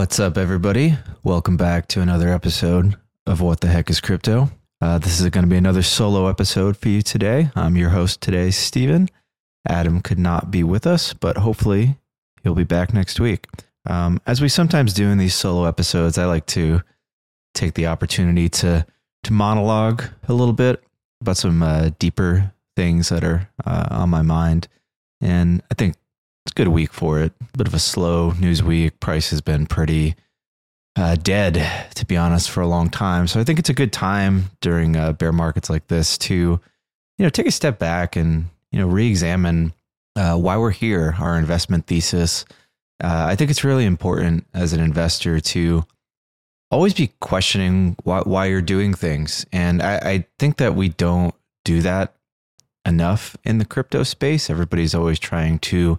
What's up, everybody? Welcome back to another episode of What the Heck is Crypto. Uh, this is going to be another solo episode for you today. I'm your host today, Stephen. Adam could not be with us, but hopefully he'll be back next week. Um, as we sometimes do in these solo episodes, I like to take the opportunity to to monologue a little bit about some uh, deeper things that are uh, on my mind, and I think good week for it. bit of a slow news week. Price has been pretty uh, dead, to be honest, for a long time. So I think it's a good time during uh, bear markets like this to, you know, take a step back and you know re-examine uh, why we're here, our investment thesis. Uh, I think it's really important as an investor to always be questioning why, why you're doing things, and I, I think that we don't do that enough in the crypto space. Everybody's always trying to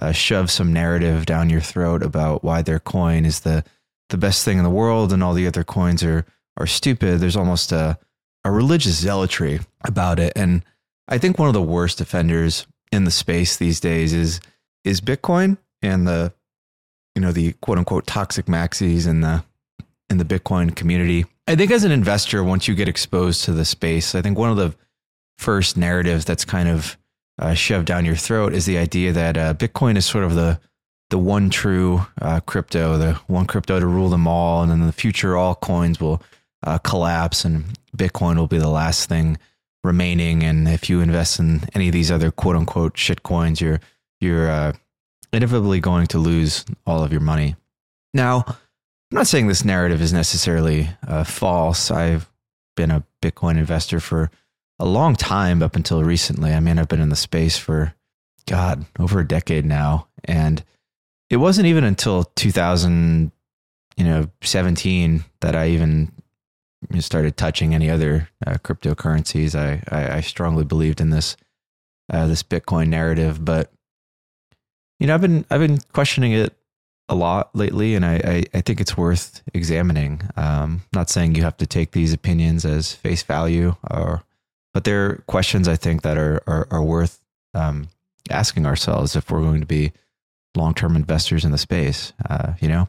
uh, shove some narrative down your throat about why their coin is the the best thing in the world and all the other coins are are stupid. There's almost a a religious zealotry about it, and I think one of the worst offenders in the space these days is is Bitcoin and the you know the quote unquote toxic maxis in the in the Bitcoin community. I think as an investor, once you get exposed to the space, I think one of the first narratives that's kind of uh, shoved down your throat is the idea that uh, Bitcoin is sort of the the one true uh, crypto, the one crypto to rule them all, and then in the future, all coins will uh, collapse, and Bitcoin will be the last thing remaining. And if you invest in any of these other quote unquote shit coins, you're you're uh, inevitably going to lose all of your money. Now, I'm not saying this narrative is necessarily uh, false. I've been a Bitcoin investor for a long time up until recently. I mean, I've been in the space for God over a decade now, and it wasn't even until 2000, you know, 17 that I even started touching any other uh, cryptocurrencies. I, I I strongly believed in this uh, this Bitcoin narrative, but you know, I've been I've been questioning it a lot lately, and I I, I think it's worth examining. Um, not saying you have to take these opinions as face value, or but there are questions I think that are are, are worth um, asking ourselves if we're going to be long term investors in the space. Uh, you know,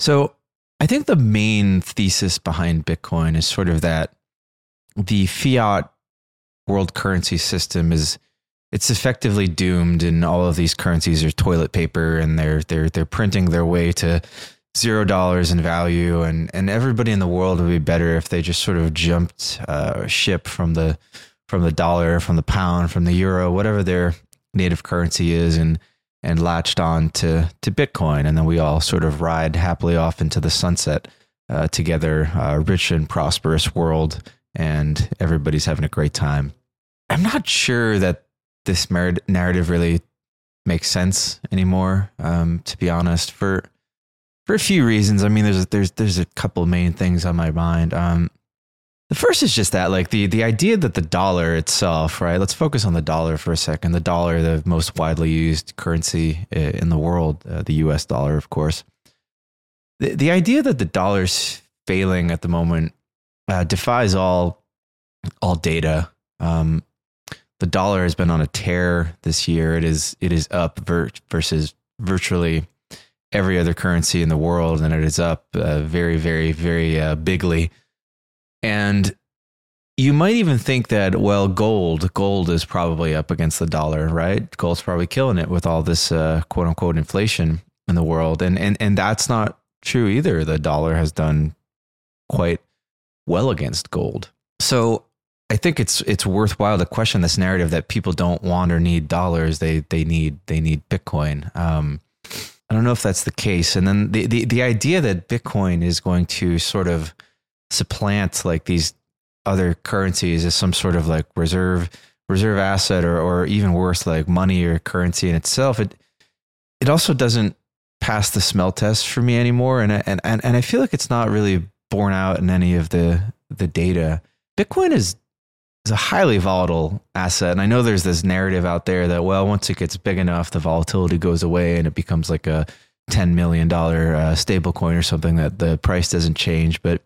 so I think the main thesis behind Bitcoin is sort of that the fiat world currency system is it's effectively doomed and all of these currencies are toilet paper and they're they're they're printing their way to zero dollars in value and and everybody in the world would be better if they just sort of jumped uh, ship from the from the dollar from the pound from the euro whatever their native currency is and and latched on to to Bitcoin and then we all sort of ride happily off into the sunset uh, together uh, rich and prosperous world and everybody's having a great time I'm not sure that this narrative really makes sense anymore. Um, to be honest, for for a few reasons. I mean, there's there's there's a couple main things on my mind. Um, the first is just that, like the the idea that the dollar itself, right? Let's focus on the dollar for a second. The dollar, the most widely used currency uh, in the world, uh, the U.S. dollar, of course. The the idea that the dollar's failing at the moment uh, defies all all data. Um, the dollar has been on a tear this year. It is it is up ver- versus virtually every other currency in the world, and it is up uh, very, very, very uh, bigly. And you might even think that well, gold gold is probably up against the dollar, right? Gold's probably killing it with all this uh, quote unquote inflation in the world, and and and that's not true either. The dollar has done quite well against gold. So I think it's it's worthwhile to question this narrative that people don't want or need dollars. They they need they need Bitcoin. Um, I don't know if that's the case. And then the, the the idea that Bitcoin is going to sort of supplant like these other currencies as some sort of like reserve reserve asset or or even worse like money or currency in itself. It it also doesn't pass the smell test for me anymore. And and and and I feel like it's not really borne out in any of the the data. Bitcoin is is a highly volatile asset. And I know there's this narrative out there that, well, once it gets big enough, the volatility goes away and it becomes like a $10 million uh, stable coin or something that the price doesn't change. But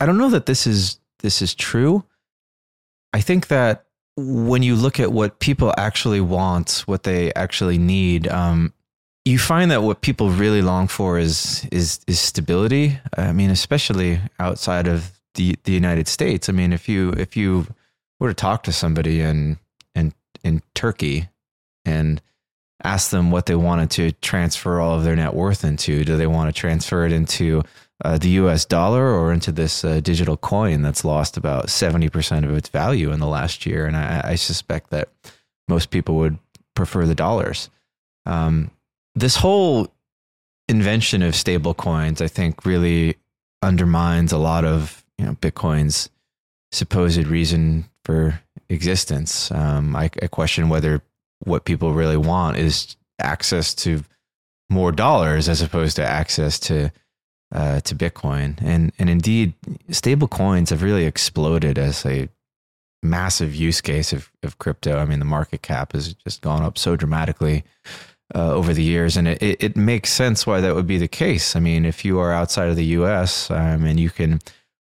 I don't know that this is, this is true. I think that when you look at what people actually want, what they actually need, um, you find that what people really long for is is is stability. I mean, especially outside of the the United States. I mean, if you if you were to talk to somebody in in in Turkey and ask them what they wanted to transfer all of their net worth into, do they want to transfer it into uh, the U.S. dollar or into this uh, digital coin that's lost about seventy percent of its value in the last year? And I, I suspect that most people would prefer the dollars. Um, this whole invention of stable coins, I think, really undermines a lot of you know Bitcoin's supposed reason for existence. Um, I, I question whether what people really want is access to more dollars as opposed to access to uh, to Bitcoin. And and indeed, stable coins have really exploded as a massive use case of, of crypto. I mean, the market cap has just gone up so dramatically uh, over the years, and it, it, it makes sense why that would be the case. I mean, if you are outside of the U.S. Um, and you can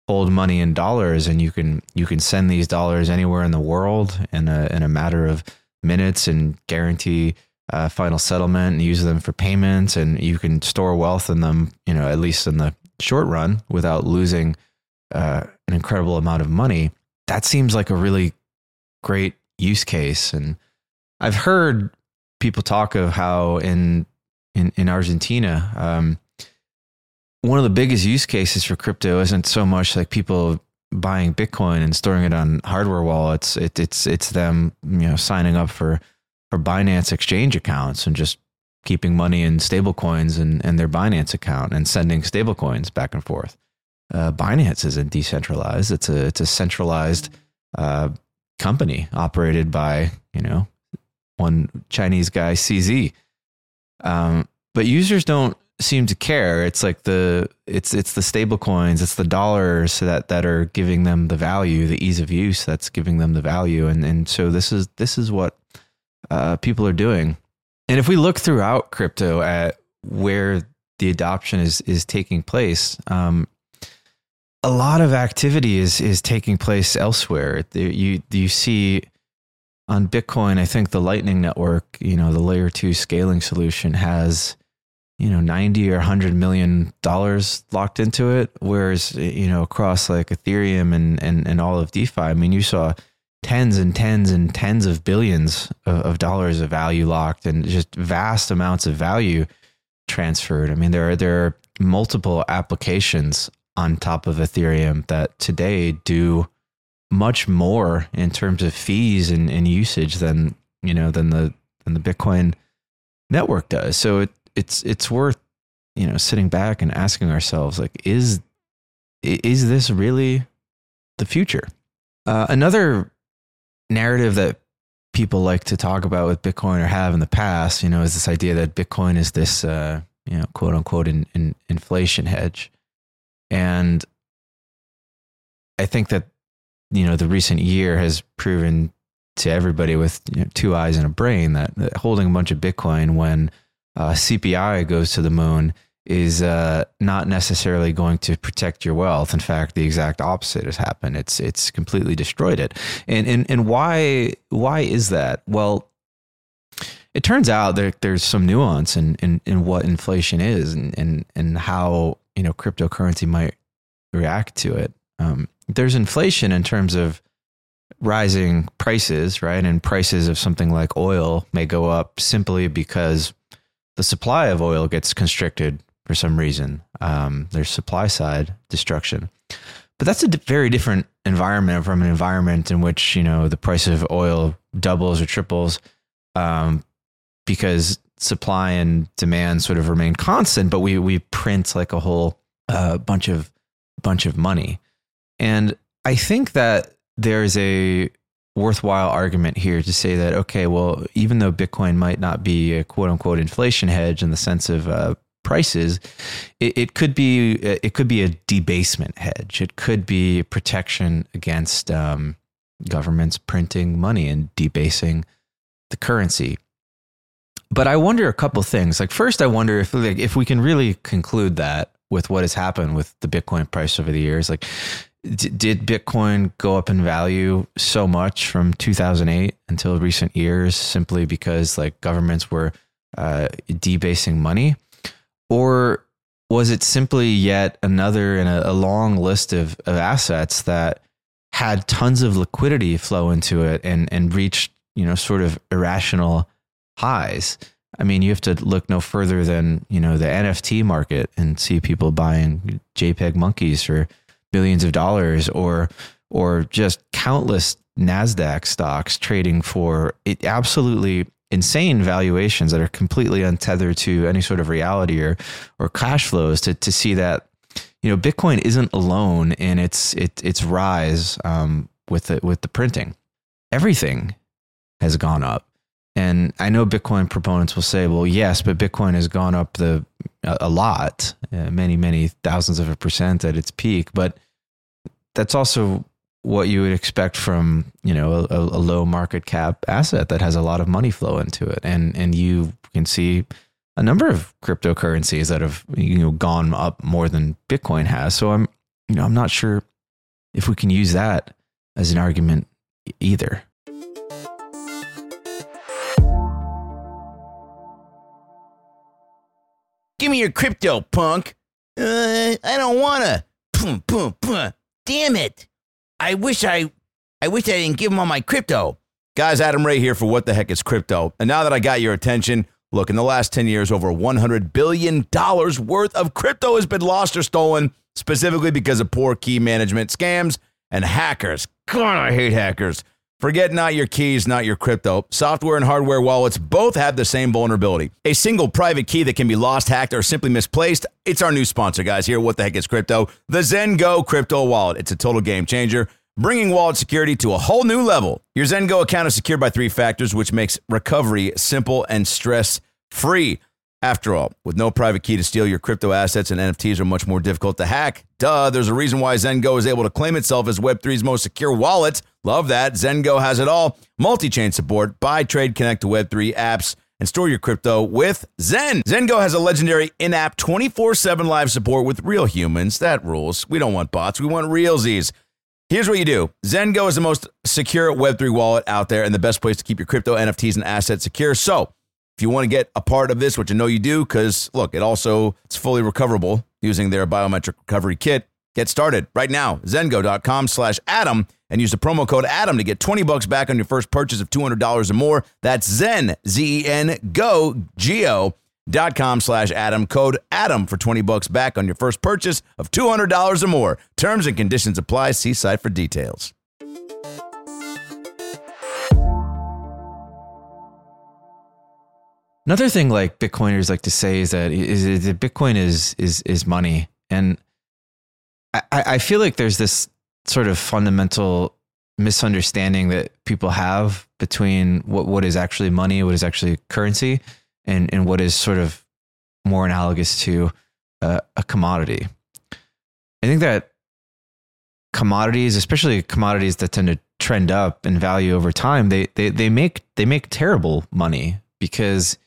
hold money in dollars and you can you can send these dollars anywhere in the world in a in a matter of minutes and guarantee uh, final settlement and use them for payments. And you can store wealth in them you know at least in the short run without losing uh, an incredible amount of money. That seems like a really great use case. And i've heard people talk of how in in, in argentina um, one of the biggest use cases for crypto isn't so much like people buying Bitcoin and storing it on hardware wallets. It, it's it's them you know signing up for for Binance exchange accounts and just keeping money in stablecoins and and their Binance account and sending stablecoins back and forth. Uh, Binance isn't decentralized. It's a it's a centralized uh, company operated by you know one Chinese guy CZ. Um, but users don't seem to care. It's like the it's it's the stable coins, it's the dollars that that are giving them the value, the ease of use that's giving them the value, and and so this is this is what uh, people are doing. And if we look throughout crypto at where the adoption is is taking place, um, a lot of activity is is taking place elsewhere. You you see on Bitcoin, I think the Lightning Network, you know, the layer two scaling solution has you know 90 or 100 million dollars locked into it whereas you know across like ethereum and and, and all of defi i mean you saw tens and tens and tens of billions of, of dollars of value locked and just vast amounts of value transferred. I mean there are there are multiple applications on top of ethereum that today do much more in terms of fees and, and usage than you know than the than the bitcoin network does. So it it's it's worth you know sitting back and asking ourselves like is is this really the future? Uh, another narrative that people like to talk about with bitcoin or have in the past you know is this idea that bitcoin is this uh, you know quote unquote in, in inflation hedge. And i think that you know the recent year has proven to everybody with you know, two eyes and a brain that, that holding a bunch of bitcoin when uh, CPI goes to the moon is uh, not necessarily going to protect your wealth. In fact, the exact opposite has happened. It's it's completely destroyed it. And and and why why is that? Well, it turns out there there's some nuance in in, in what inflation is and, and and how you know cryptocurrency might react to it. Um, there's inflation in terms of rising prices, right? And prices of something like oil may go up simply because the supply of oil gets constricted for some reason. Um, there's supply side destruction. But that's a very different environment from an environment in which, you know, the price of oil doubles or triples um, because supply and demand sort of remain constant, but we, we print like a whole uh, bunch of bunch of money. And I think that there's a worthwhile argument here to say that okay, well, even though Bitcoin might not be a quote unquote inflation hedge in the sense of uh, prices, it, it, could be it could be a debasement hedge. It could be protection against um, governments printing money and debasing the currency. But I wonder a couple things. Like first, I wonder if like, if we can really conclude that with what has happened with the Bitcoin price over the years, like D- did Bitcoin go up in value so much from 2008 until recent years simply because like governments were uh, debasing money? Or was it simply yet another in a, a long list of, of assets that had tons of liquidity flow into it and, and reached, you know, sort of irrational highs? I mean, you have to look no further than, you know, the NFT market and see people buying JPEG monkeys for billions of dollars or or just countless Nasdaq stocks trading for it absolutely insane valuations that are completely untethered to any sort of reality or or cash flows to to see that you know Bitcoin isn't alone in its it, its rise um, with the with the printing. Everything has gone up, and I know Bitcoin proponents will say, "Well, yes, but Bitcoin has gone up the a, lot, uh, many many thousands of a percent at its peak." But that's also what you would expect from you know a, a, low market cap asset that has a lot of money flow into it, and and you can see a number of cryptocurrencies that have you know gone up more than Bitcoin has. So I'm you know I'm not sure if we can use that as an argument either. Me your crypto, punk. Uh, I don't wanna. Boom, boom, boom. Damn it. I wish I I wish I didn't give him all my crypto. Guys, Adam Ray here for What the Heck is Crypto. And now that I got your attention, look, in the last 10 years, over $100 billion worth of crypto has been lost or stolen, specifically because of poor key management scams and hackers. God, I hate hackers. Forget not your keys, not your crypto. Software and hardware wallets both have the same vulnerability. A single private key that can be lost, hacked, or simply misplaced. It's our new sponsor, guys, here. What the heck is crypto? The ZenGo crypto wallet. It's a total game changer, bringing wallet security to a whole new level. Your ZenGo account is secured by three factors, which makes recovery simple and stress free. After all, with no private key to steal, your crypto assets and NFTs are much more difficult to hack. Duh, there's a reason why Zengo is able to claim itself as Web3's most secure wallet. Love that. Zengo has it all. Multi chain support, buy, trade, connect to Web3 apps, and store your crypto with Zen. Zengo has a legendary in app 24 7 live support with real humans. That rules. We don't want bots, we want realsies. Here's what you do Zengo is the most secure Web3 wallet out there and the best place to keep your crypto, NFTs, and assets secure. So, if you want to get a part of this, which I know you do, because look, it also it's fully recoverable using their biometric recovery kit. Get started right now. Zengo.com slash Adam and use the promo code Adam to get 20 bucks back on your first purchase of $200 or more. That's Zen, Z-E-N, go, G-O dot com slash Adam. Code Adam for 20 bucks back on your first purchase of $200 or more. Terms and conditions apply. See site for details. Another thing like Bitcoiners like to say is that is, is that Bitcoin is is is money, and I, I feel like there's this sort of fundamental misunderstanding that people have between what what is actually money, what is actually currency, and and what is sort of more analogous to uh, a commodity. I think that commodities, especially commodities that tend to trend up in value over time, they they they make they make terrible money because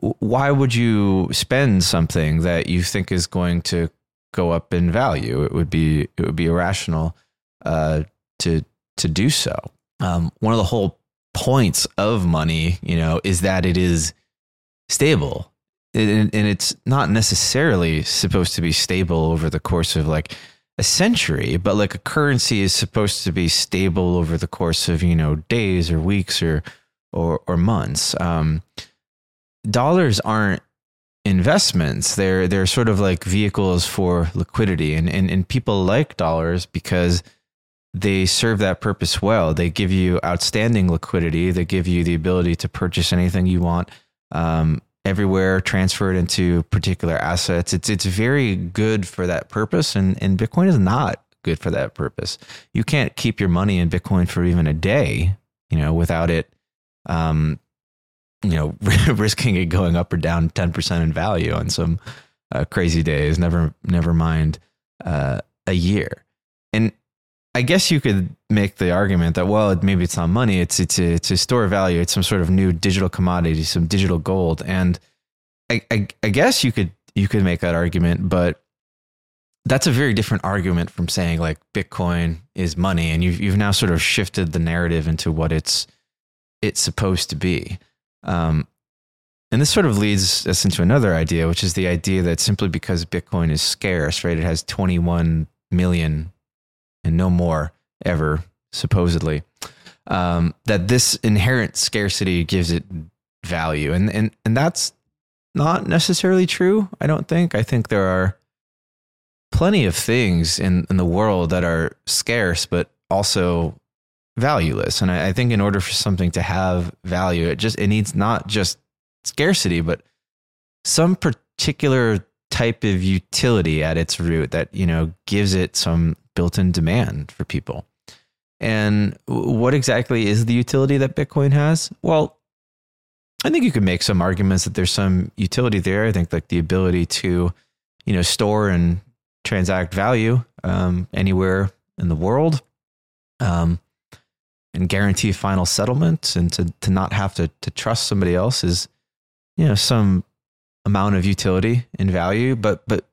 why would you spend something that you think is going to go up in value? It would be it would be irrational uh, to to do so. Um, one of the whole points of money, you know, is that it is stable, and, and it's not necessarily supposed to be stable over the course of like a century, but like a currency is supposed to be stable over the course of you know days or weeks or or or months. Um, dollars aren't investments; they're they're sort of like vehicles for liquidity, and and and people like dollars because they serve that purpose well. They give you outstanding liquidity. They give you the ability to purchase anything you want. Um, everywhere transferred into particular assets. It's it's very good for that purpose, and and Bitcoin is not good for that purpose. You can't keep your money in Bitcoin for even a day, you know, without it, um, you know, risking it going up or down ten percent in value on some uh, crazy days. Never never mind uh, a year, and I guess you could make the argument that well, maybe it's not money; it's it's a, it's a store of value. It's some sort of new digital commodity, some digital gold, and I, I, I guess you could you could make that argument, but that's a very different argument from saying like Bitcoin is money, and you've you've now sort of shifted the narrative into what it's it's supposed to be. Um, and this sort of leads us into another idea, which is the idea that simply because Bitcoin is scarce, right, it has 21 million and no more ever, supposedly. Um, that this inherent scarcity gives it value, and and and that's not necessarily true. I don't think. I think there are plenty of things in in the world that are scarce, but also valueless. And I, I think in order for something to have value, it just it needs not just scarcity, but some particular type of utility at its root that you know gives it some built-in demand for people. And what exactly is the utility that Bitcoin has? Well, I think you could make some arguments that there's some utility there. I think like the ability to, you know, store and transact value um, anywhere in the world, um, and guarantee final settlement, and to to not have to to trust somebody else is, you know, some amount of utility and value. But but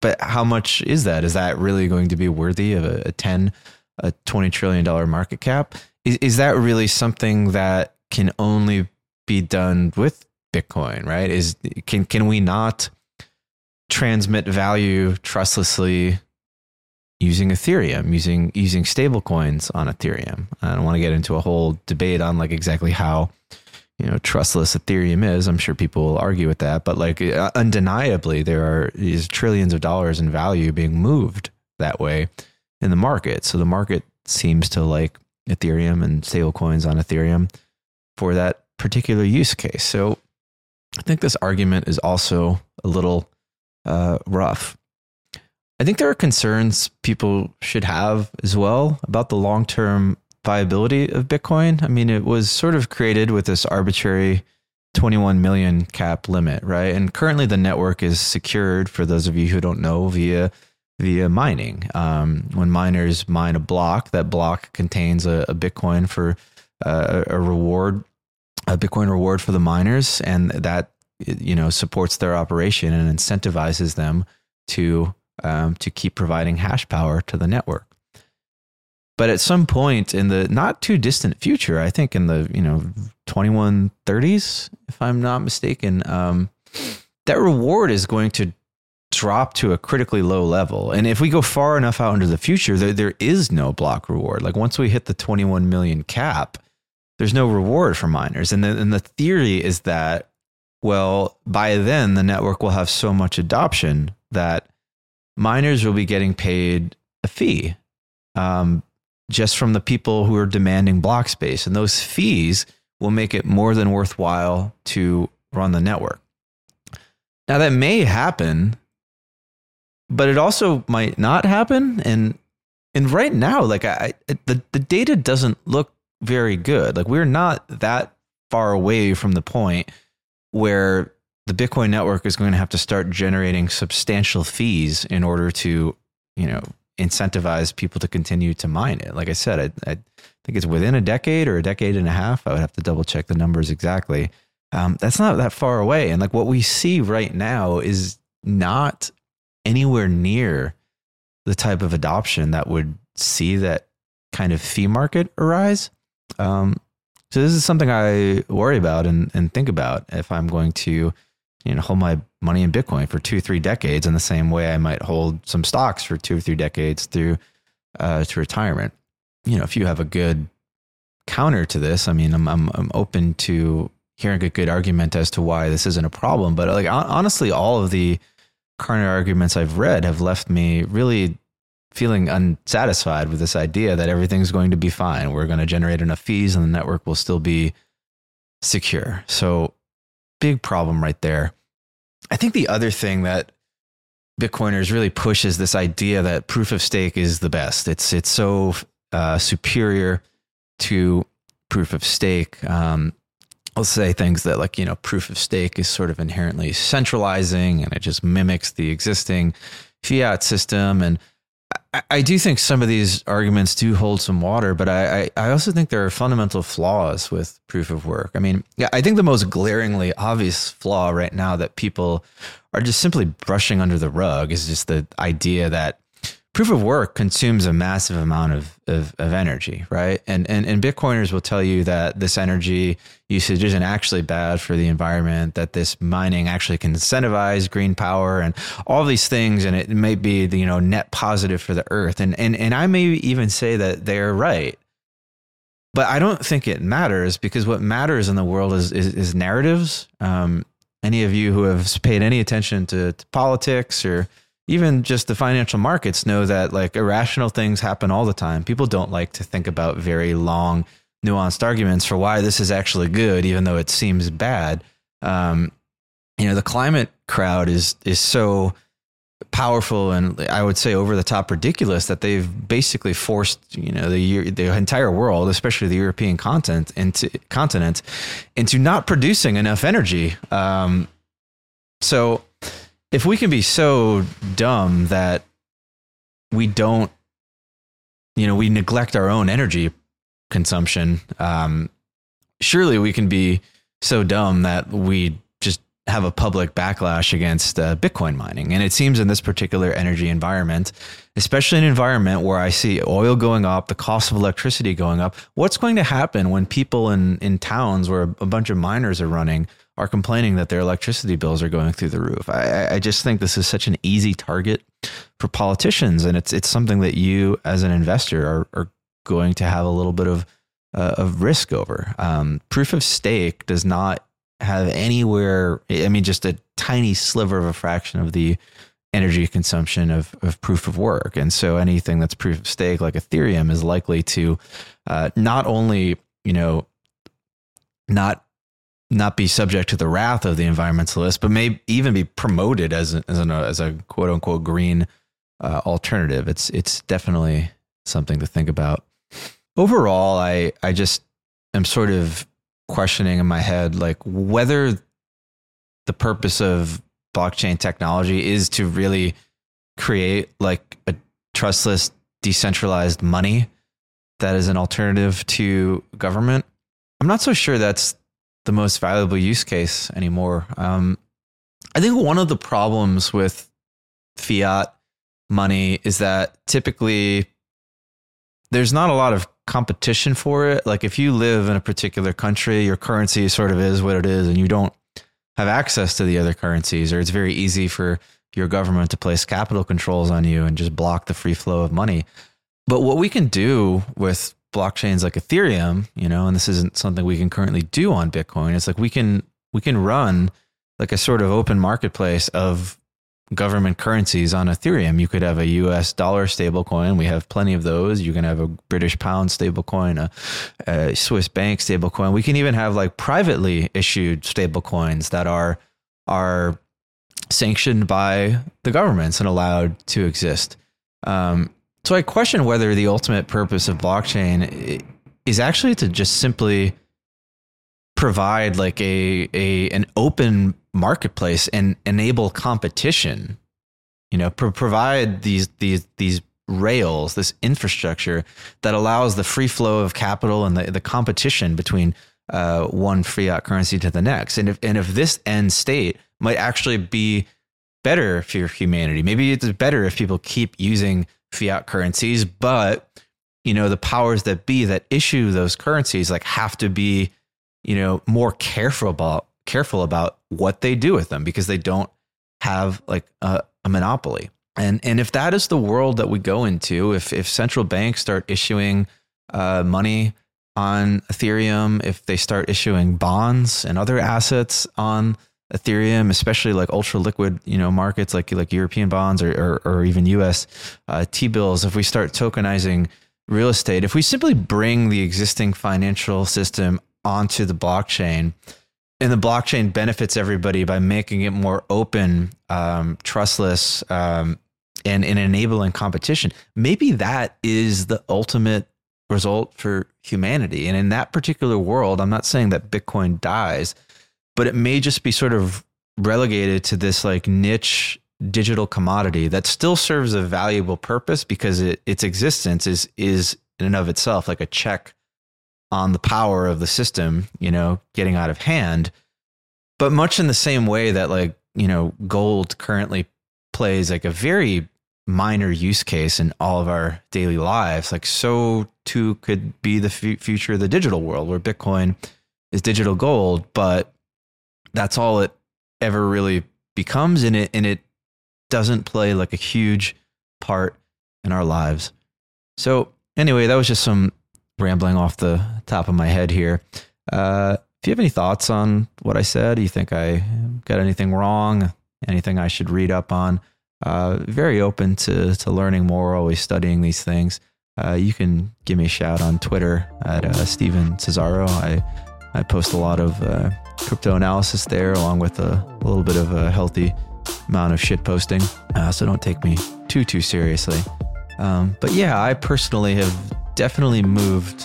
but how much is that? Is that really going to be worthy of a, a ten, a twenty trillion dollar market cap? Is is that really something that can only be done with Bitcoin? Right? Is can can we not transmit value trustlessly using Ethereum, using using stable coins on Ethereum? I don't want to get into a whole debate on like exactly how you know trustless ethereum is. I'm sure people will argue with that but like uh, undeniably there are these trillions of dollars in value being moved that way in the market. So the market seems to like ethereum and stable coins on ethereum for that particular use case. So i think this argument is also a little uh, rough i think there are concerns people should have as well about the long-term viability of Bitcoin. I mean, it was sort of created with this arbitrary 21 million cap limit, right? And currently the network is secured for those of you who don't know via via mining. Um, when miners mine a block, that block contains a, a Bitcoin for uh, a reward, a Bitcoin reward for the miners, and that you know supports their operation and incentivizes them to um, to keep providing hash power to the network. But at some point in the not too distant future, I think in the you know 2130s, if I'm not mistaken, um, that reward is going to drop to a critically low level. And if we go far enough out into the future, there, there is no block reward. Like once we hit the 21 million cap, there's no reward for miners. And the, and the theory is that, well, by then the network will have so much adoption that miners will be getting paid a fee um, just from the people who are demanding block space. And those fees will make it more than worthwhile to run the network. Now, that may happen, but it also might not happen. And and right now, like I, the the data doesn't look very good. Like we're not that far away from the point where the Bitcoin network is going to have to start generating substantial fees in order to, you know, incentivize people to continue to mine it. Like I said, I, I think it's within a decade or a decade and a half. I would have to double check the numbers exactly. um, that's not that far away. And like what we see right now is not anywhere near the type of adoption that would see that kind of fee market arise. Um, so this is something I worry about and, and think about if I'm going to, you know, hold my money in Bitcoin for two, three decades in the same way I might hold some stocks for two or three decades through uh, to retirement. You know, if you have a good counter to this, I mean, I'm, I'm, I'm open to hearing a good argument as to why this isn't a problem. But like honestly, all of the counter arguments I've read have left me really feeling unsatisfied with this idea that everything's going to be fine. We're going to generate enough fees and the network will still be secure. So, big problem right there. I think the other thing that Bitcoiners really push is this idea that proof of stake is the best. It's it's so uh, superior to proof of stake. Um, I'll say things that like you know proof of stake is sort of inherently centralizing and it just mimics the existing fiat system and I, do think some of these arguments do hold some water, but I, I, also think there are fundamental flaws with proof of work. I mean, yeah, I think the most glaringly obvious flaw right now that people are just simply brushing under the rug is just the idea that proof of work consumes a massive amount of, of, of, energy, right? And, and and Bitcoiners will tell you that this energy usage isn't actually bad for the environment, that this mining actually can incentivize green power and all these things, and it may be the you know net positive for the earth. And and and I may even say that they're right. But I don't think it matters because what matters in the world is is, is narratives. Um, any of you who have paid any attention to, to politics or even just the financial markets know that like irrational things happen all the time. People don't like to think about very long, nuanced arguments for why this is actually good, even though it seems bad. Um, you know, the climate crowd is is so powerful and I would say over the top ridiculous that they've basically forced you know the the entire world, especially the European continent, into continent, into not producing enough energy. Um, so if we can be so dumb that we don't, you know, we neglect our own energy consumption, um, surely we can be so dumb that we just have a public backlash against uh, Bitcoin mining. And it seems in this particular energy environment, especially an environment where I see oil going up, the cost of electricity going up, what's going to happen when people in, in towns where a bunch of miners are running are complaining that their electricity bills are going through the roof. I, I just think this is such an easy target for politicians, and it's it's something that you as an investor are, are going to have a little bit of uh, of risk over. Um, proof of stake does not have anywhere. I mean, just a tiny sliver of a fraction of the energy consumption of, of proof of work. And so anything that's proof of stake, like Ethereum, is likely to uh, not only, you know, not not be subject to the wrath of the environmentalists, but may even be promoted as a, as, an, as a quote unquote green uh, alternative. It's it's definitely something to think about. Overall, I I just am sort of questioning in my head like whether the purpose of blockchain technology is to really create like a trustless decentralized money that is an alternative to government. I'm not so sure that's the most valuable use case anymore. Um, I think one of the problems with fiat money is that typically there's not a lot of competition for it. Like if you live in a particular country, your currency sort of is what it is, and you don't have access to the other currencies, or it's very easy for your government to place capital controls on you and just block the free flow of money. But what we can do with blockchains like Ethereum, you know, and this isn't something we can currently do on Bitcoin. It's like we can we can run like a sort of open marketplace of government currencies on Ethereum. You could have a US dollar stablecoin. We have plenty of those. You can have a British pound stablecoin, a, a Swiss bank stablecoin. We can even have like privately issued stablecoins that are are sanctioned by the governments and allowed to exist. Um, so I question whether the ultimate purpose of blockchain is actually to just simply provide like a a an open marketplace and enable competition. You know, pro- provide these these these rails, this infrastructure that allows the free flow of capital and the, the competition between uh, one fiat currency to the next. And if and if this end state might actually be better for humanity, maybe it's better if people keep using fiat currencies, but you know the powers that be that issue those currencies like have to be you know more careful about careful about what they do with them because they don't have like a, a monopoly. And and if that is the world that we go into, if if central banks start issuing uh, money on Ethereum, if they start issuing bonds and other assets on Ethereum, especially like ultra liquid, you know, markets like like European bonds or or, or even U.S. Uh, T bills, if we start tokenizing real estate, if we simply bring the existing financial system onto the blockchain, and the blockchain benefits everybody by making it more open, um, trustless, um, and, and enabling competition. Maybe that is the ultimate result for humanity. And in that particular world, I'm not saying that Bitcoin dies, but it may just be sort of relegated to this like niche digital commodity that still serves a valuable purpose because it, its existence is is in and of itself like a check on the power of the system, you know, getting out of hand. But much in the same way that like, you know, gold currently plays like a very minor use case in all of our daily lives, like so too could be the f- future of the digital world where Bitcoin is digital gold, but that's all it ever really becomes and it and it doesn't play like a huge part in our lives. So anyway, that was just some rambling off the top of my head here. Uh, if you have any thoughts on what I said, you think I got anything wrong? Anything I should read up on? Uh, very open to to learning more, always studying these things. Uh, you can give me a shout on Twitter at uh, Stephen Cesaro. I I post a lot of uh, crypto analysis there, along with a, a, little bit of a healthy amount of shit posting. Uh, so don't take me too too seriously. Um, but yeah, I personally have definitely moved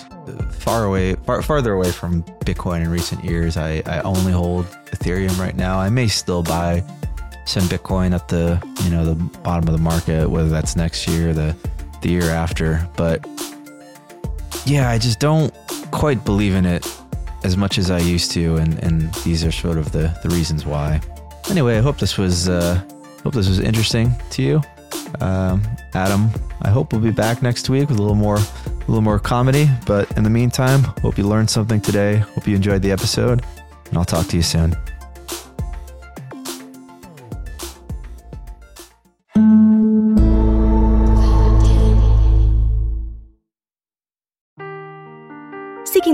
far away, far farther away from Bitcoin in recent years. I, I only hold Ethereum right now. I may still buy some Bitcoin at the you know the bottom of the market, whether that's next year or the the year after. But yeah, I just don't quite believe in it as much as I used to, and and these are sort of the the reasons why. Anyway, I hope this was uh, hope this was interesting to you. Um, Adam, I hope we'll be back next week with a little more, a little more comedy. But in the meantime, hope you learned something today. Hope you enjoyed the episode, and I'll talk to you soon.